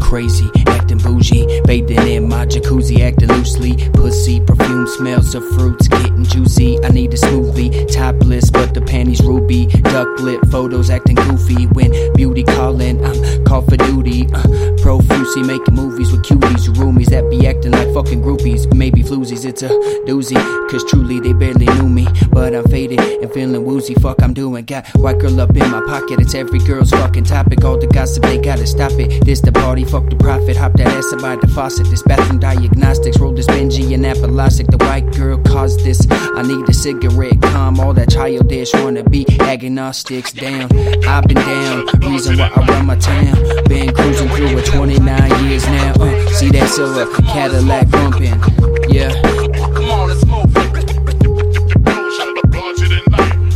crazy, acting bougie. Bathing in my jacuzzi, acting loosely. Pussy, perfume smells of fruits, getting juicy. I need a smoothie, topless, but the panties ruby. Duck lip photos, acting goofy. When beauty calling, I'm profusely making movies with cuties, roomies that be acting like fucking groupies. Maybe floozies, it's a doozy. Cause truly they barely knew me. But I'm faded and feeling woozy. Fuck, I'm doing. Got white girl up in my pocket, it's every girl's fucking topic. All the gossip, they gotta stop it. This the party, fuck the profit. Hop that ass by the faucet. This bathroom diagnostics. Roll this Benji and Apollotic. The white girl caused this. I need a cigarette, calm all that childish. Wanna be agnostics down. I've been down, Silver Cadillac bumping. Yeah.